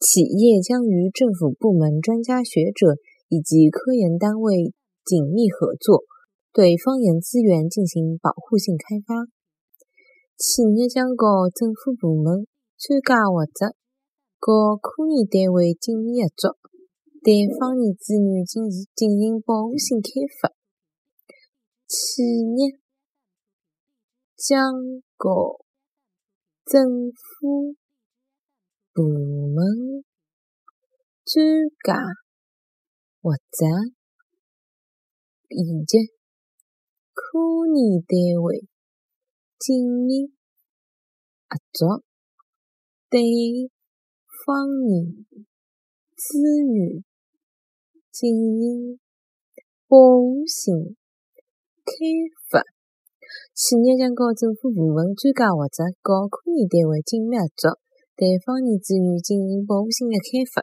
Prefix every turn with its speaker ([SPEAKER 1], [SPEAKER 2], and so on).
[SPEAKER 1] 企业将与政府部门、专家学者以及科研单位紧密合作，对方言资源进行保护性开发。企业将和政府部门、专家学者和科研单位紧密合作，对方言资源进行进行保护性开发。企业将和政府部门、专家或者以及科研单位紧密合作，对方言资源进行保护性开发。企业将和政府部门、专家或者和科研单位紧密合作，对方言资源进行保护性的开发。